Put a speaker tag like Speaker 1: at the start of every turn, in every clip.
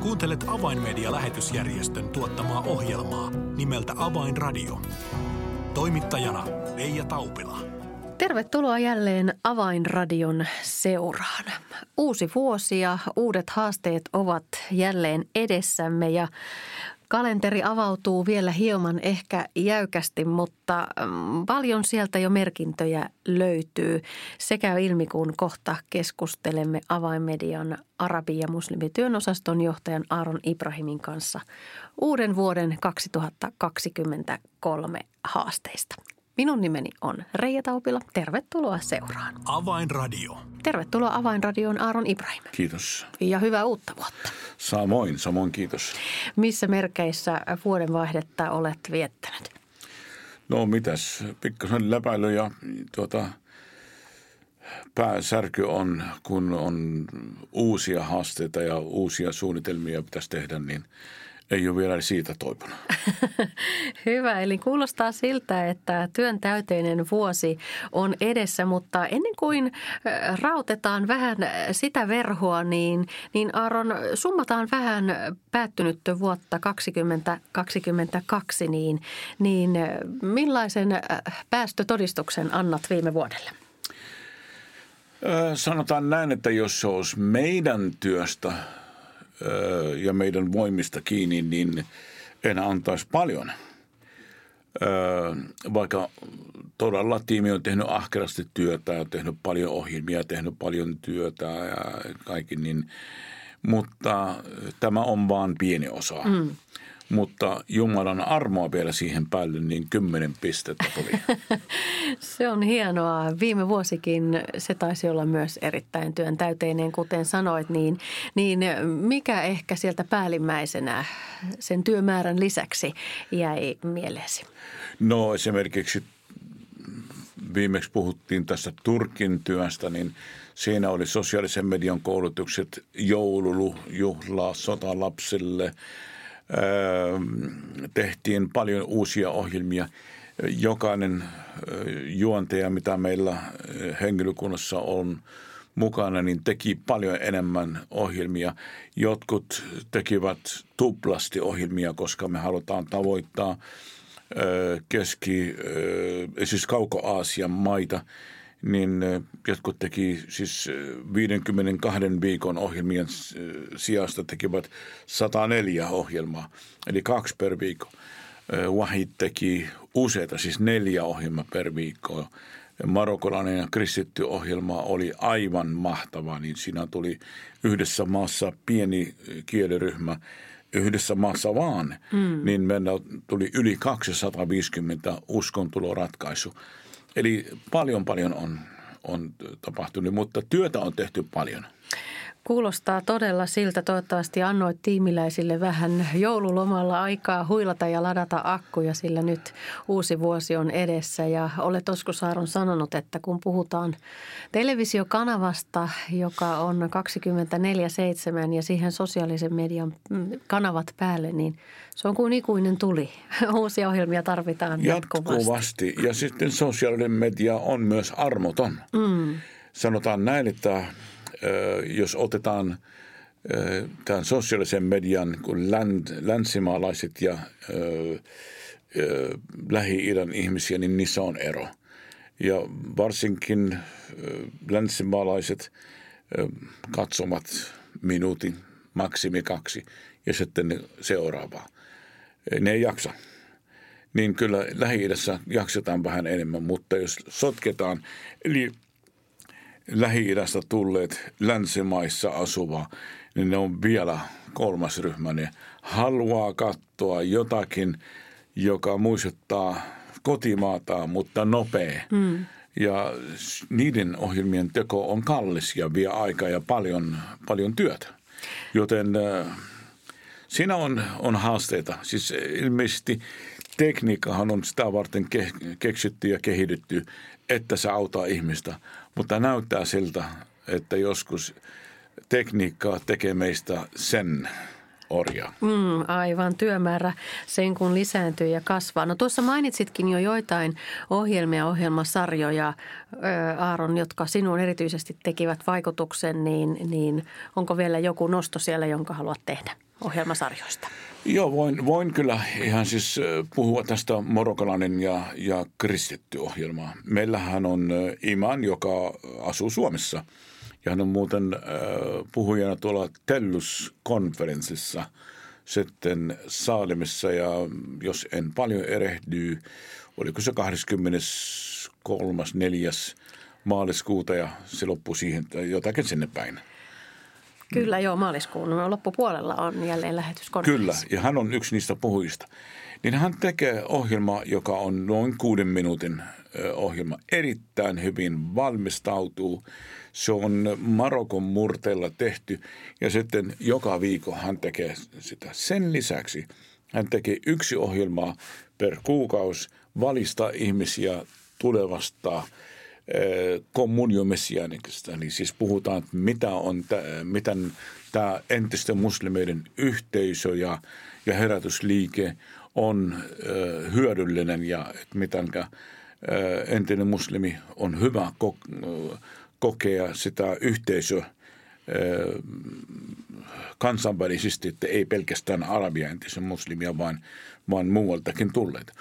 Speaker 1: Kuuntelet Avainmedia-lähetysjärjestön tuottamaa ohjelmaa nimeltä Avainradio. Toimittajana Leija Taupila.
Speaker 2: Tervetuloa jälleen Avainradion seuraan. Uusi vuosi ja uudet haasteet ovat jälleen edessämme ja Kalenteri avautuu vielä hieman ehkä jäykästi, mutta mm, paljon sieltä jo merkintöjä löytyy. Sekä ilmi, kun kohta keskustelemme avainmedian arabi- ja muslimityönosaston johtajan Aaron Ibrahimin kanssa uuden vuoden 2023 haasteista. Minun nimeni on Reija Taupila. Tervetuloa seuraan.
Speaker 1: Avainradio.
Speaker 2: Tervetuloa Avainradioon Aaron Ibrahim.
Speaker 3: Kiitos.
Speaker 2: Ja hyvää uutta vuotta.
Speaker 3: Samoin, samoin kiitos.
Speaker 2: Missä merkeissä vuodenvaihdetta olet viettänyt?
Speaker 3: No mitäs, pikkasen läpäily ja tuota, pääsärky on, kun on uusia haasteita ja uusia suunnitelmia pitäisi tehdä, niin – ei ole vielä siitä toipunut.
Speaker 2: Hyvä, eli kuulostaa siltä, että työn täyteinen vuosi on edessä, mutta ennen kuin rautetaan vähän sitä verhoa, niin, niin Aaron, summataan vähän päättynyttä vuotta 2022, niin, niin millaisen päästötodistuksen annat viime vuodelle?
Speaker 3: Sanotaan näin, että jos se olisi meidän työstä – ja meidän voimista kiinni, niin en antaisi paljon. Vaikka todella tiimi on tehnyt ahkerasti työtä ja tehnyt paljon ohjelmia, tehnyt paljon työtä ja kaikki, niin, mutta tämä on vain pieni osa. Mm mutta Jumalan armoa vielä siihen päälle, niin kymmenen pistettä tuli.
Speaker 2: se on hienoa. Viime vuosikin se taisi olla myös erittäin työn täyteinen, kuten sanoit, niin, niin mikä ehkä sieltä päällimmäisenä sen työmäärän lisäksi jäi mieleesi?
Speaker 3: No esimerkiksi viimeksi puhuttiin tästä Turkin työstä, niin siinä oli sosiaalisen median koulutukset joulujuhlaa sotalapsille – tehtiin paljon uusia ohjelmia. Jokainen juontaja, mitä meillä henkilökunnassa on mukana, niin teki paljon enemmän ohjelmia. Jotkut tekivät tuplasti ohjelmia, koska me halutaan tavoittaa keski, siis Kauko-Aasian maita – niin jotkut teki siis 52 viikon ohjelmien sijasta tekivät 104 ohjelmaa, eli kaksi per viikko. Wahid teki useita, siis neljä ohjelmaa per viikko. Marokolainen ja kristitty ohjelma oli aivan mahtava, niin siinä tuli yhdessä maassa pieni kieliryhmä, yhdessä maassa vaan, mm. niin meillä tuli yli 250 uskontuloratkaisu. Eli paljon paljon on, on tapahtunut, mutta työtä on tehty paljon.
Speaker 2: Kuulostaa todella siltä. Toivottavasti annoit tiimiläisille vähän joululomalla aikaa huilata ja ladata akkuja, sillä nyt uusi vuosi on edessä. Ja olet Osku Saaron sanonut, että kun puhutaan televisiokanavasta, joka on 24-7 ja siihen sosiaalisen median kanavat päälle, niin se on kuin ikuinen tuli. Uusia ohjelmia tarvitaan jatkuvasti.
Speaker 3: Jatkuvasti. Ja sitten sosiaalinen media on myös armoton. Mm. Sanotaan näin, että jos otetaan tämän sosiaalisen median kun länsimaalaiset ja Lähi-idän ihmisiä, niin niissä on ero. Ja varsinkin länsimaalaiset katsomat minuutin, maksimi kaksi ja sitten seuraavaa. Ne ei jaksa. Niin kyllä Lähi-idässä jaksetaan vähän enemmän, mutta jos sotketaan, eli Lähi-idästä tulleet länsimaissa asuva, niin ne on vielä kolmas ryhmä. Ne haluaa katsoa jotakin, joka muistuttaa kotimaata, mutta nopea. Mm. Ja niiden ohjelmien teko on kallis ja vie aikaa ja paljon, paljon työtä. Joten äh, siinä on, on haasteita. Siis ilmeisesti tekniikkahan on sitä varten ke- keksitty ja kehitetty, että se auttaa ihmistä. Mutta näyttää siltä, että joskus tekniikkaa tekee meistä sen orjaa.
Speaker 2: Mm, aivan, työmäärä sen kun lisääntyy ja kasvaa. No tuossa mainitsitkin jo joitain ohjelmia, ohjelmasarjoja, Aaron, jotka sinun erityisesti tekivät vaikutuksen, niin, niin onko vielä joku nosto siellä, jonka haluat tehdä ohjelmasarjoista?
Speaker 3: Joo, voin, voin kyllä ihan siis puhua tästä morokalainen ja, ja kristitty ohjelmaa. Meillähän on Iman, joka asuu Suomessa – ja hän on muuten äh, puhujana tuolla Tellus-konferenssissa sitten Saalimissa ja jos en paljon erehdy, oliko se 23. 4. maaliskuuta ja se loppui siihen jotakin sinne päin.
Speaker 2: Kyllä joo, maaliskuun loppupuolella on jälleen lähetyskonferenssi.
Speaker 3: Kyllä, ja hän on yksi niistä puhujista. Niin hän tekee ohjelma, joka on noin kuuden minuutin ohjelma. Erittäin hyvin valmistautuu se on Marokon murteella tehty ja sitten joka viikko hän tekee sitä. Sen lisäksi hän tekee yksi ohjelmaa per kuukausi, valistaa ihmisiä tulevasta kommunio messiaanikista. Eli siis puhutaan, että mitä on, miten tämä entisten muslimeiden yhteisö ja, ja herätysliike on hyödyllinen ja että miten entinen muslimi on hyvä kokea sitä yhteisöä kansainvälisesti, että ei pelkästään arabia entisen muslimia, vaan, vaan muualtakin tulleet.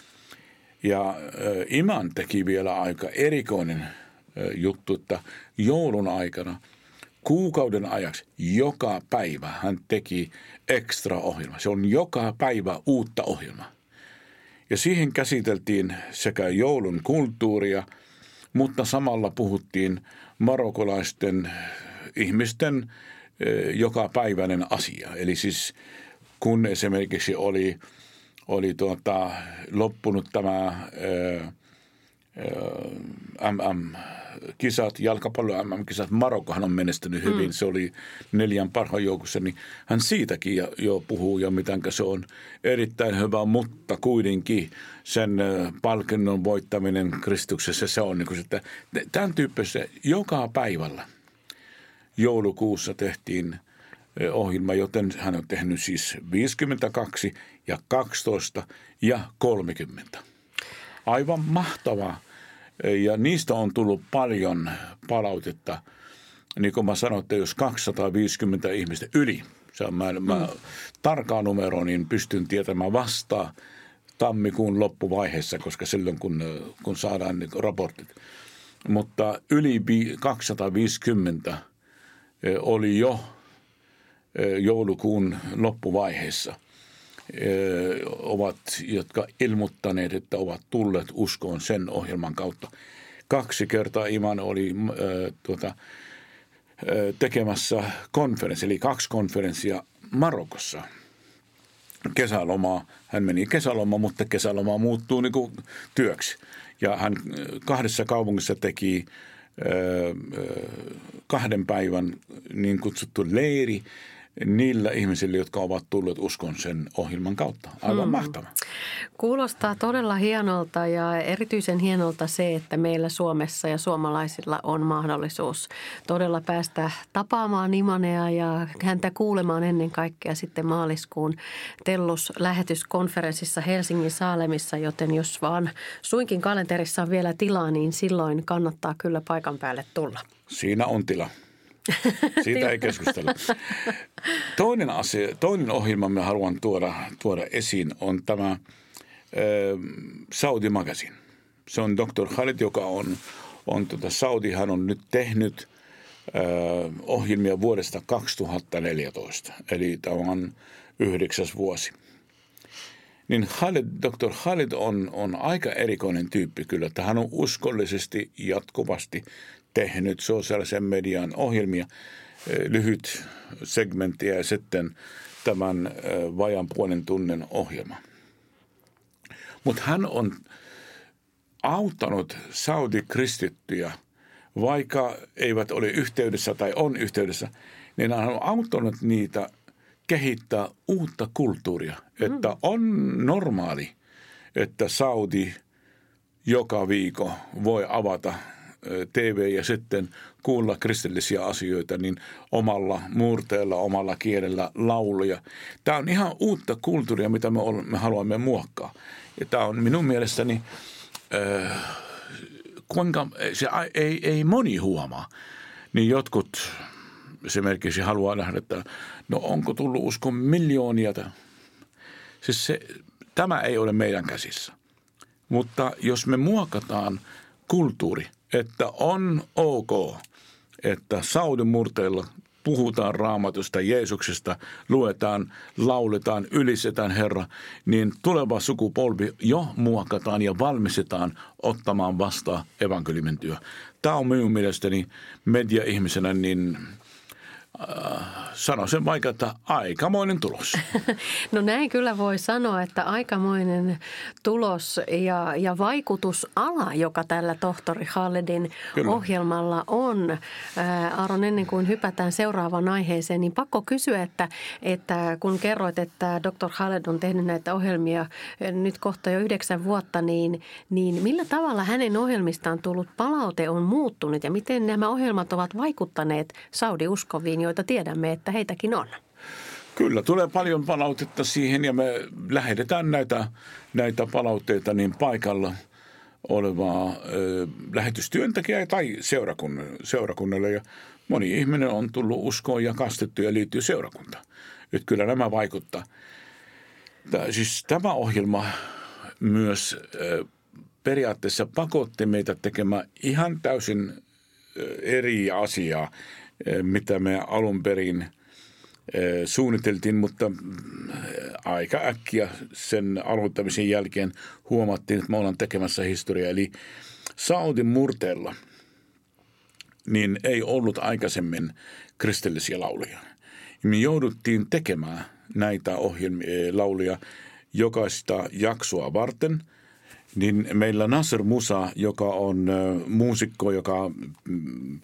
Speaker 3: Ja Iman teki vielä aika erikoinen juttu, että joulun aikana kuukauden ajaksi joka päivä hän teki ekstra ohjelma. Se on joka päivä uutta ohjelmaa. Ja siihen käsiteltiin sekä joulun kulttuuria, mutta samalla puhuttiin marokolaisten ihmisten joka päiväinen asia. Eli siis kun esimerkiksi oli, oli tuota, loppunut tämä MM-kisat, jalkapallo MM-kisat, Marokkohan on menestynyt hyvin, mm. se oli neljän parhaan joukossa, niin hän siitäkin jo puhuu ja mitenkä se on erittäin hyvä, mutta kuitenkin sen palkinnon voittaminen Kristuksessa, se on niin kuin, että tämän tyyppisessä joka päivällä joulukuussa tehtiin ohjelma, joten hän on tehnyt siis 52 ja 12 ja 30. Aivan mahtavaa ja niistä on tullut paljon palautetta. Niin kuin mä sanoin, että jos 250 ihmistä yli, se on mä, mm. mä tarkkaan numero, niin pystyn tietämään vastaa tammikuun loppuvaiheessa, koska silloin kun, kun saadaan niin raportit. Mutta yli 250 eh, oli jo joulukuun loppuvaiheessa – ovat, jotka ilmoittaneet, että ovat tulleet uskoon sen ohjelman kautta. Kaksi kertaa Iman oli äh, tuota, tekemässä konferenssi, eli kaksi konferenssia Marokossa. Kesälomaa, hän meni kesäloma, mutta kesäloma muuttuu niin kuin työksi. Ja hän kahdessa kaupungissa teki kahden päivän niin kutsuttu leiri, niillä ihmisillä, jotka ovat tulleet uskon sen ohjelman kautta. Aivan hmm. mahtava.
Speaker 2: Kuulostaa todella hienolta ja erityisen hienolta se, että meillä Suomessa ja suomalaisilla on mahdollisuus todella päästä tapaamaan Imanea ja häntä kuulemaan ennen kaikkea sitten maaliskuun Tellus-lähetyskonferenssissa Helsingin Saalemissa, joten jos vaan suinkin kalenterissa on vielä tilaa, niin silloin kannattaa kyllä paikan päälle tulla.
Speaker 3: Siinä on tila. Siitä ei keskustella. Toinen asia, toinen ohjelma, me haluan tuoda, tuoda esiin, on tämä äh, Saudi Magazine. Se on Dr. Khalid, joka on, on tuota, Saudi, hän on nyt tehnyt äh, ohjelmia vuodesta 2014, eli tämä on yhdeksäs vuosi. Niin Khalid, Dr. Khalid on, on aika erikoinen tyyppi kyllä, että hän on uskollisesti jatkuvasti tehnyt sosiaalisen median ohjelmia, lyhyt segmenttiä ja sitten tämän vajan puolen tunnin ohjelma. Mutta hän on auttanut Saudi-kristittyjä, vaikka eivät ole yhteydessä tai on yhteydessä, niin hän on auttanut niitä kehittää uutta kulttuuria. Mm. Että on normaali, että Saudi joka viikko voi avata TV ja sitten kuulla kristillisiä asioita niin omalla murteella, omalla kielellä lauluja. Tämä on ihan uutta kulttuuria, mitä me, me haluamme muokkaa. Ja tämä on minun mielestäni, äh, kuinka se ei, ei moni huomaa, niin jotkut esimerkiksi haluaa nähdä, että no onko tullut uskon miljoonia. Siis se, tämä ei ole meidän käsissä. Mutta jos me muokataan kulttuuri, että on ok, että Saudin murteilla puhutaan raamatusta, Jeesuksesta, luetaan, lauletaan, ylistetään Herra, niin tuleva sukupolvi jo muokataan ja valmistetaan ottamaan vastaan evankeliumin työ. Tämä on minun mielestäni media-ihmisenä niin – äh, sanoisin vaikka, että aikamoinen tulos.
Speaker 2: No näin kyllä voi sanoa, että aikamoinen tulos ja, ja vaikutusala, joka tällä tohtori Halledin kyllä. ohjelmalla on. Äh, Aaron, ennen kuin hypätään seuraavaan aiheeseen, niin pakko kysyä, että, että kun kerroit, että Dr. Haled on tehnyt näitä ohjelmia äh, nyt kohta jo yhdeksän vuotta, niin, niin millä tavalla hänen ohjelmistaan tullut palaute on muuttunut ja miten nämä ohjelmat ovat vaikuttaneet Saudi-uskoviin, joita tiedämme, että heitäkin on.
Speaker 3: Kyllä, tulee paljon palautetta siihen ja me lähetetään näitä, näitä palautteita niin paikalla olevaa ö, lähetystyöntekijää tai seurakunnalle, seurakunnalle. Ja moni ihminen on tullut uskoon ja kastettu ja liittyy seurakuntaan. Että kyllä nämä vaikuttaa. Tää, siis tämä ohjelma myös ö, periaatteessa pakotti meitä tekemään ihan täysin eri asiaa mitä me alun perin eh, suunniteltiin, mutta mm, aika äkkiä sen aloittamisen jälkeen huomattiin, että me ollaan tekemässä historiaa. Eli Saudin murteella niin ei ollut aikaisemmin kristillisiä lauluja. Me jouduttiin tekemään näitä ohjelmia, eh, lauluja jokaista jaksoa varten – niin meillä Nasser Musa, joka on muusikko, joka mm,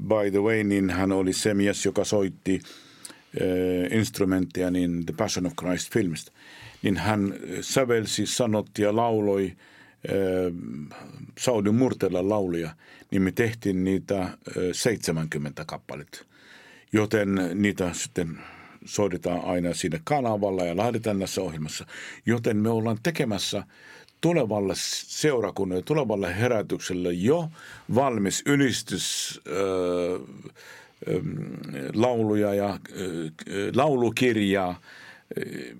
Speaker 3: by the way, niin hän oli se mies, joka soitti instrumenttia niin The Passion of Christ filmistä. Niin hän sävelsi, sanotti ja lauloi Saudin murteella laulia, niin me tehtiin niitä äh, 70 kappaletta. Joten niitä sitten soitetaan aina siinä kanavalla ja lähdetään näissä ohjelmassa. Joten me ollaan tekemässä – tulevalle seurakunnalle, tulevalle herätykselle jo valmis ylistys, äh, lauluja ja äh, laulukirjaa,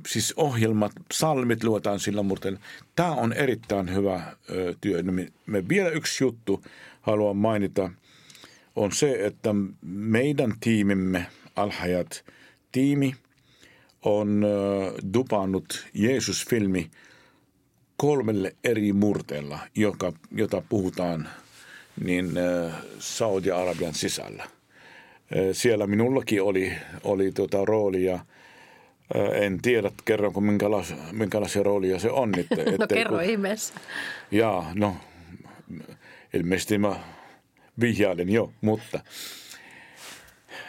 Speaker 3: siis ohjelmat, salmit luotaan sillä muuten. Tämä on erittäin hyvä työ. Me, me vielä yksi juttu haluan mainita on se, että meidän tiimimme, Alhajat tiimi, on dupannut Jeesus-filmi – kolmelle eri murteella, joka, jota puhutaan niin Saudi-Arabian sisällä. Siellä minullakin oli, oli tuota roolia. Äh, en tiedä, kerronko minkälaisia, minkälaisia roolia se on. Että,
Speaker 2: no kerro kun, ihmeessä.
Speaker 3: Jaa, no ilmeisesti mä vihjailen jo, mutta –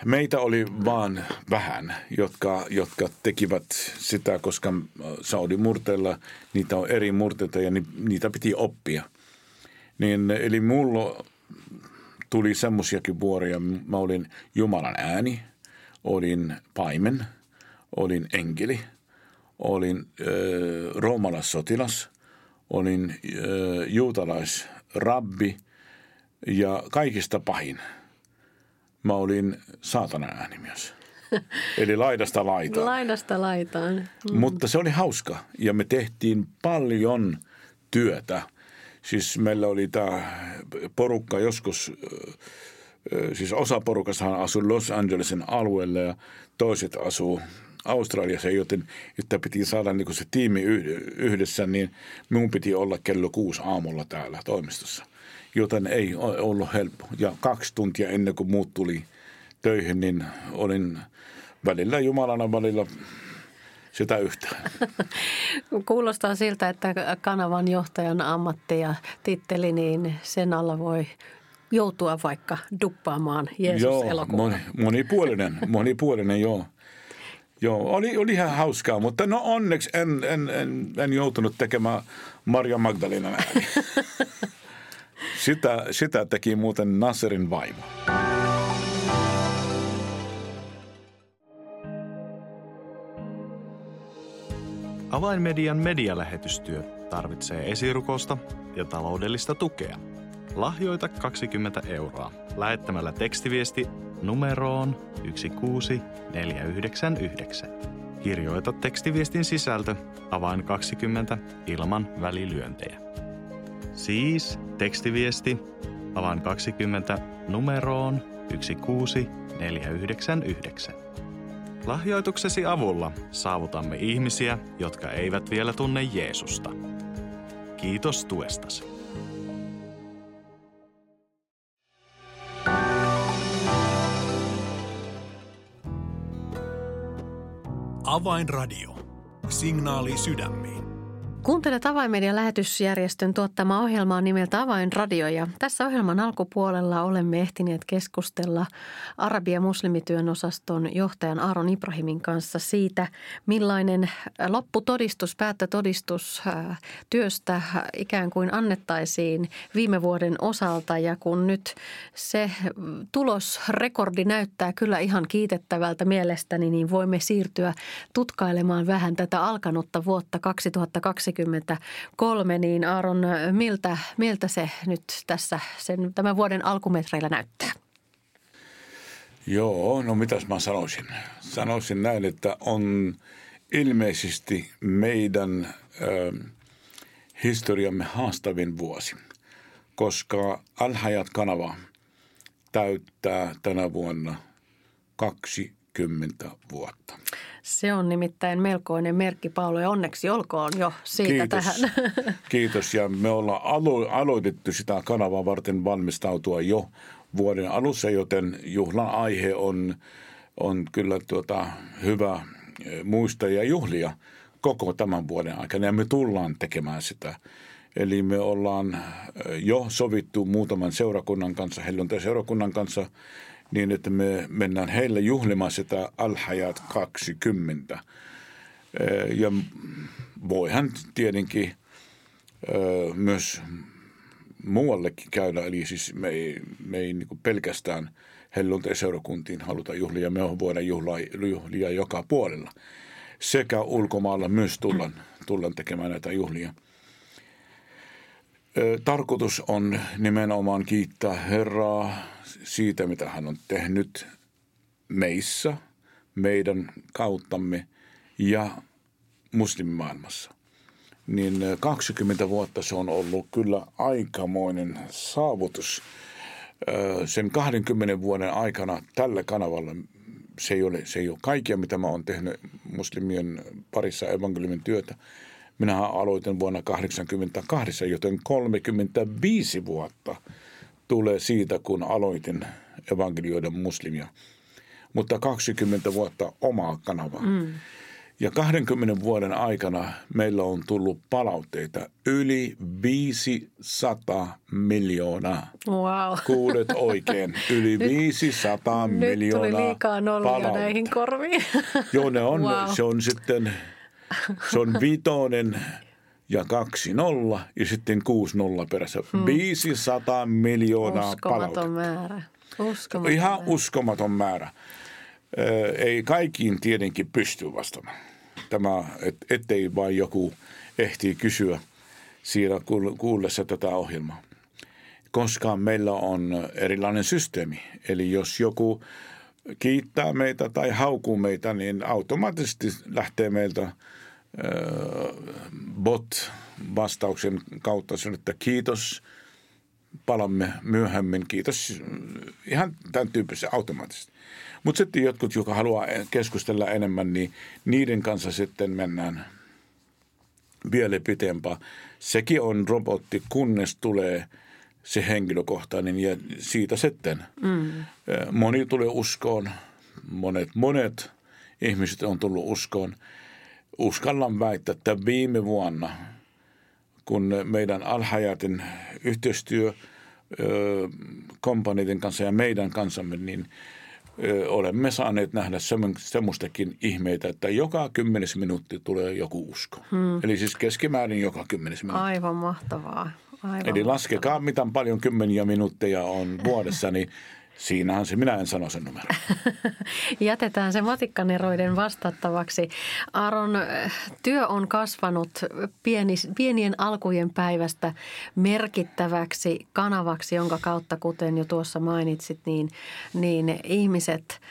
Speaker 3: Meitä oli vaan vähän, jotka, jotka tekivät sitä, koska Saudi murteella niitä on eri murteita ja ni, niitä piti oppia. Niin, eli mulla tuli semmoisiakin vuoroja. Mä olin Jumalan ääni, olin paimen, olin enkeli, olin äh, roomalaissotilas, olin äh, juutalaisrabbi ja kaikista pahin – mä olin saatana ääni myös. Eli laidasta laitaan.
Speaker 2: Laidasta laitaan.
Speaker 3: Mm. Mutta se oli hauska ja me tehtiin paljon työtä. Siis meillä oli tämä porukka joskus, siis osa porukasta asui Los Angelesin alueella ja toiset asuu Australiassa, joten että piti saada niin se tiimi yhdessä, niin minun piti olla kello kuusi aamulla täällä toimistossa joten ei ollut helppo. Ja kaksi tuntia ennen kuin muut tuli töihin, niin olin välillä Jumalana, välillä sitä yhtä.
Speaker 2: Kuulostaa siltä, että kanavan johtajan ammatti ja titteli, niin sen alla voi joutua vaikka duppaamaan jeesus Joo,
Speaker 3: moni, monipuolinen, monipuolinen, joo. Joo, oli, oli ihan hauskaa, mutta no onneksi en, en, en, en joutunut tekemään Maria Magdalena Sitä, sitä teki muuten Nasserin vaimo.
Speaker 4: Avainmedian medialähetystyö tarvitsee esirukosta ja taloudellista tukea. Lahjoita 20 euroa lähettämällä tekstiviesti numeroon 16499. Kirjoita tekstiviestin sisältö avain 20 ilman välilyöntejä. Siis tekstiviesti avain 20 numeroon 16499. Lahjoituksesi avulla saavutamme ihmisiä, jotka eivät vielä tunne Jeesusta. Kiitos tuestasi.
Speaker 1: Avainradio. Signaali sydämiin.
Speaker 2: Kuuntelet Avainmedian lähetysjärjestön tuottama ohjelmaa nimeltä Avainradio ja tässä ohjelman alkupuolella olemme ehtineet keskustella Arabia muslimityön osaston johtajan Aaron Ibrahimin kanssa siitä, millainen lopputodistus, päättötodistus äh, työstä ikään kuin annettaisiin viime vuoden osalta. Ja kun nyt se tulosrekordi näyttää kyllä ihan kiitettävältä mielestäni, niin voimme siirtyä tutkailemaan vähän tätä alkanutta vuotta 2020 2023, niin Aaron, miltä, miltä se nyt tässä sen, tämän vuoden alkumetreillä näyttää?
Speaker 3: Joo, no mitäs mä sanoisin? Sanoisin näin, että on ilmeisesti meidän ö, historiamme haastavin vuosi, koska Alhajat-kanava täyttää tänä vuonna 20 vuotta.
Speaker 2: Se on nimittäin melkoinen merkki, Paolo, ja onneksi olkoon jo siitä
Speaker 3: Kiitos.
Speaker 2: tähän.
Speaker 3: Kiitos, ja me ollaan alo- aloitettu sitä kanavaa varten valmistautua jo vuoden alussa, joten juhlan aihe on, on kyllä tuota hyvä eh, muistaa ja juhlia koko tämän vuoden aikana, ja me tullaan tekemään sitä. Eli me ollaan eh, jo sovittu muutaman seurakunnan kanssa, helluntai-seurakunnan kanssa – niin, että me mennään heille juhlimaan sitä Alhajat 20. Ja voihan tietenkin myös muuallekin käydä, eli siis me ei, me ei niin pelkästään helluntai-seurakuntiin haluta juhlia, me voidaan juhlia, juhlia joka puolella. Sekä ulkomailla myös tullaan, tullaan tekemään näitä juhlia. Tarkoitus on nimenomaan kiittää Herraa siitä, mitä hän on tehnyt meissä, meidän kauttamme ja muslimimaailmassa. Niin 20 vuotta se on ollut kyllä aikamoinen saavutus. Sen 20 vuoden aikana tällä kanavalla se ei ole, se ei ole kaikkea, mitä mä oon tehnyt muslimien parissa evankeliumin työtä. Minä aloitin vuonna 1988, joten 35 vuotta – tulee siitä, kun aloitin evankelioiden muslimia. Mutta 20 vuotta omaa kanavaa. Mm. Ja 20 vuoden aikana meillä on tullut palautteita yli 500 miljoonaa.
Speaker 2: Wow.
Speaker 3: Kuulet oikein. Yli nyt, 500 nyt miljoonaa
Speaker 2: Nyt tuli liikaa nollia näihin korviin.
Speaker 3: Joo, ne on. Wow. Se on sitten, se on viitonen ja kaksi nolla ja sitten kuusi nolla perässä. Hmm. 500 miljoonaa
Speaker 2: Uskomaton
Speaker 3: palautetta.
Speaker 2: määrä. Uskomaton
Speaker 3: Ihan
Speaker 2: määrä.
Speaker 3: uskomaton määrä. Ei kaikkiin tietenkin pysty vastaamaan. Tämä, et, ettei vain joku ehtii kysyä siinä kuullessa tätä ohjelmaa. Koska meillä on erilainen systeemi. Eli jos joku kiittää meitä tai haukuu meitä, niin automaattisesti lähtee meiltä – bot-vastauksen kautta sen, että kiitos, palamme myöhemmin, kiitos, ihan tämän tyyppisen automaattisesti. Mutta sitten jotkut, jotka haluaa keskustella enemmän, niin niiden kanssa sitten mennään vielä pitempään. Sekin on robotti, kunnes tulee se henkilökohtainen ja siitä sitten. Mm. Moni tulee uskoon, monet, monet ihmiset on tullut uskoon – uskallan väittää, että viime vuonna, kun meidän Alhajatin yhteistyö kompaniden kanssa ja meidän kanssamme, niin olemme saaneet nähdä semmoistakin ihmeitä, että joka kymmenes minuutti tulee joku usko. Hmm. Eli siis keskimäärin joka kymmenes minuutti.
Speaker 2: Aivan mahtavaa. Aivan
Speaker 3: Eli laskekaa, mitä paljon kymmeniä minuutteja on vuodessa, niin Siinähän se, minä en sano sen numero.
Speaker 2: Jätetään se matikkaneroiden vastattavaksi. Aaron, työ on kasvanut pieni, pienien alkujen päivästä merkittäväksi kanavaksi, jonka kautta, kuten jo tuossa mainitsit, niin, niin ihmiset –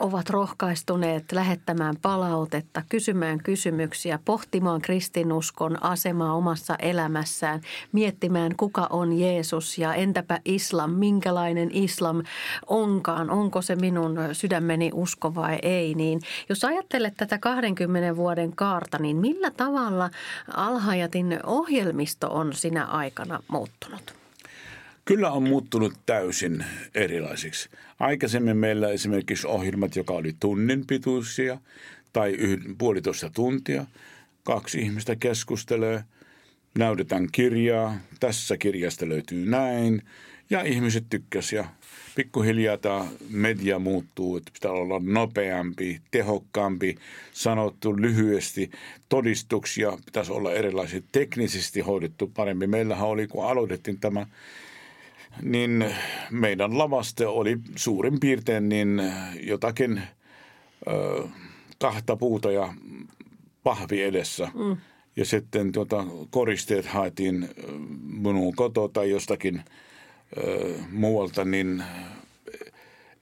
Speaker 2: ovat rohkaistuneet lähettämään palautetta, kysymään kysymyksiä, pohtimaan kristinuskon asemaa omassa elämässään, miettimään kuka on Jeesus ja entäpä islam, minkälainen islam onkaan, onko se minun sydämeni usko vai ei. Niin jos ajattelet tätä 20 vuoden kaarta, niin millä tavalla Alhajatin ohjelmisto on sinä aikana muuttunut?
Speaker 3: Kyllä on muuttunut täysin erilaisiksi. Aikaisemmin meillä esimerkiksi ohjelmat, joka oli tunnin pituisia tai yhden, puolitoista tuntia. Kaksi ihmistä keskustelee, näytetään kirjaa, tässä kirjasta löytyy näin ja ihmiset tykkäsivät. Ja pikkuhiljaa tämä media muuttuu, että pitää olla nopeampi, tehokkaampi, sanottu lyhyesti. Todistuksia pitäisi olla erilaisia, teknisesti hoidettu paremmin. Meillähän oli, kun aloitettiin tämä niin meidän lavaste oli suurin piirtein niin jotakin ö, kahta puuta ja pahvi edessä. Mm. Ja sitten tuota, koristeet haettiin minun kotoa tai jostakin ö, muualta, niin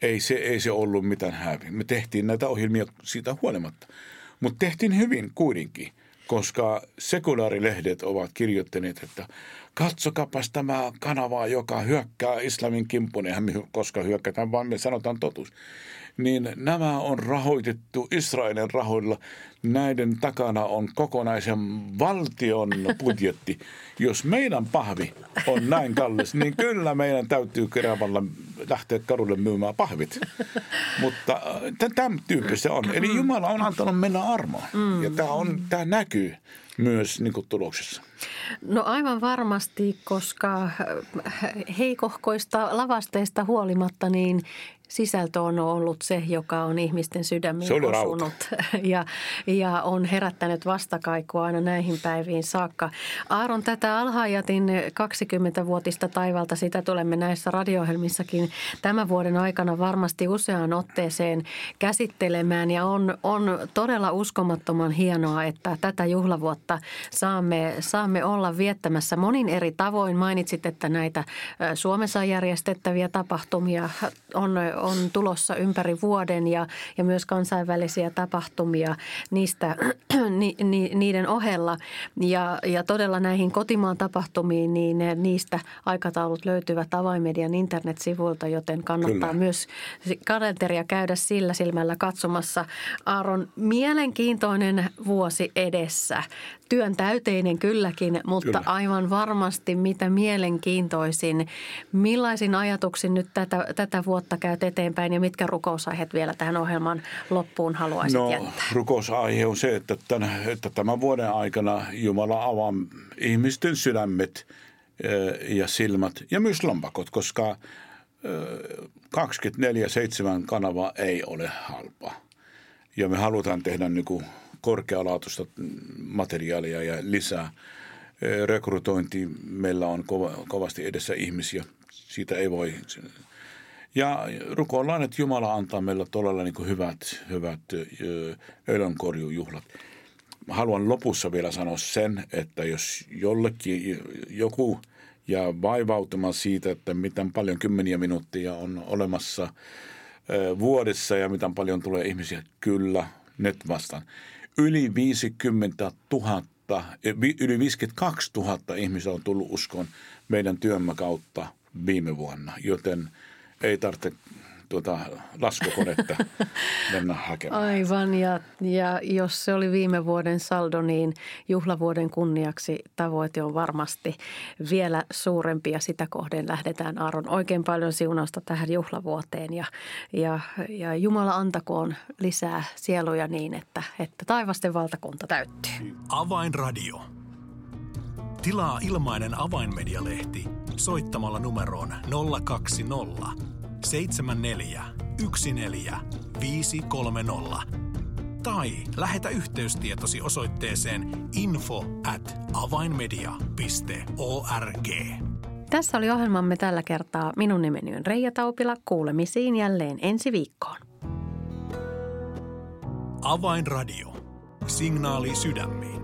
Speaker 3: ei se, ei se ollut mitään häviä. Me tehtiin näitä ohjelmia siitä huolimatta. Mutta tehtiin hyvin kuitenkin, koska sekulaarilehdet ovat kirjoittaneet, että – katsokapas tämä kanava, joka hyökkää islamin kimppuun, eihän me koska hyökätään, vaan me sanotaan totuus. Niin nämä on rahoitettu Israelin rahoilla. Näiden takana on kokonaisen valtion budjetti. Jos meidän pahvi on näin kallis, niin kyllä meidän täytyy kerävalla lähteä karulle myymään pahvit. Mutta äh, tämän tyyppistä on. Eli Jumala on antanut mennä armoa. Ja tämä, on, tämä näkyy myös niin kuin tuloksessa.
Speaker 2: No aivan varmasti, koska heikohkoista lavasteista huolimatta, niin sisältö on ollut se, joka on ihmisten sydämiin osunut ja, ja on herättänyt vastakaikua aina näihin päiviin saakka. Aaron, tätä Alhaajatin 20-vuotista taivalta, sitä tulemme näissä radio tämän vuoden aikana varmasti useaan otteeseen käsittelemään ja on, on todella uskomattoman hienoa, että tätä juhlavuotta saamme, saamme olla viettämässä monin eri tavoin. Mainitsit, että näitä Suomessa järjestettäviä tapahtumia on on tulossa ympäri vuoden ja, ja myös kansainvälisiä tapahtumia niistä, ni, ni, niiden ohella. Ja, ja todella näihin kotimaan tapahtumiin, niin niistä aikataulut löytyvät avaimedian internetsivuilta, joten kannattaa Kyllä. myös kalenteria käydä sillä silmällä katsomassa. Aaron, mielenkiintoinen vuosi edessä työn täyteinen kylläkin, mutta Kyllä. aivan varmasti mitä mielenkiintoisin. Millaisin ajatuksin nyt tätä, tätä vuotta käyt eteenpäin ja mitkä rukousaiheet vielä tähän ohjelman loppuun haluaisit
Speaker 3: no,
Speaker 2: jättää?
Speaker 3: rukousaihe on se, että tämän, että tämän vuoden aikana Jumala avaa ihmisten sydämet ja silmät ja myös lompakot, koska 24-7 kanava ei ole halpa. Ja me halutaan tehdä niin kuin korkealaatuista materiaalia ja lisää. Rekrytointi meillä on kovasti edessä ihmisiä. Siitä ei voi. Ja rukoillaan, että Jumala antaa meille todella niin hyvät, hyvät öljönkorjujuhlat. Haluan lopussa vielä sanoa sen, että jos jollekin joku ja vaivautumaan siitä, että miten paljon kymmeniä minuuttia on olemassa vuodessa ja miten paljon tulee ihmisiä, kyllä, net vastaan yli 50 000, eh, yli 52 000 ihmistä on tullut uskoon meidän työmme kautta viime vuonna, joten ei tarvitse tuota laskukonetta mennä hakemaan.
Speaker 2: Aivan ja, ja jos se oli viime vuoden saldo, niin juhlavuoden kunniaksi tavoite on varmasti vielä suurempi ja sitä kohden lähdetään Aaron oikein paljon siunausta tähän juhlavuoteen ja, ja, ja Jumala antakoon lisää sieluja niin, että, että taivasten valtakunta täyttyy.
Speaker 1: Avainradio. Tilaa ilmainen avainmedialehti soittamalla numeroon 020 74 14 530 tai lähetä yhteystietosi osoitteeseen info at avainmedia.org.
Speaker 2: Tässä oli ohjelmamme tällä kertaa. Minun nimeni on Reija Taupila. Kuulemisiin jälleen ensi viikkoon.
Speaker 1: Avainradio. Signaali sydämiin.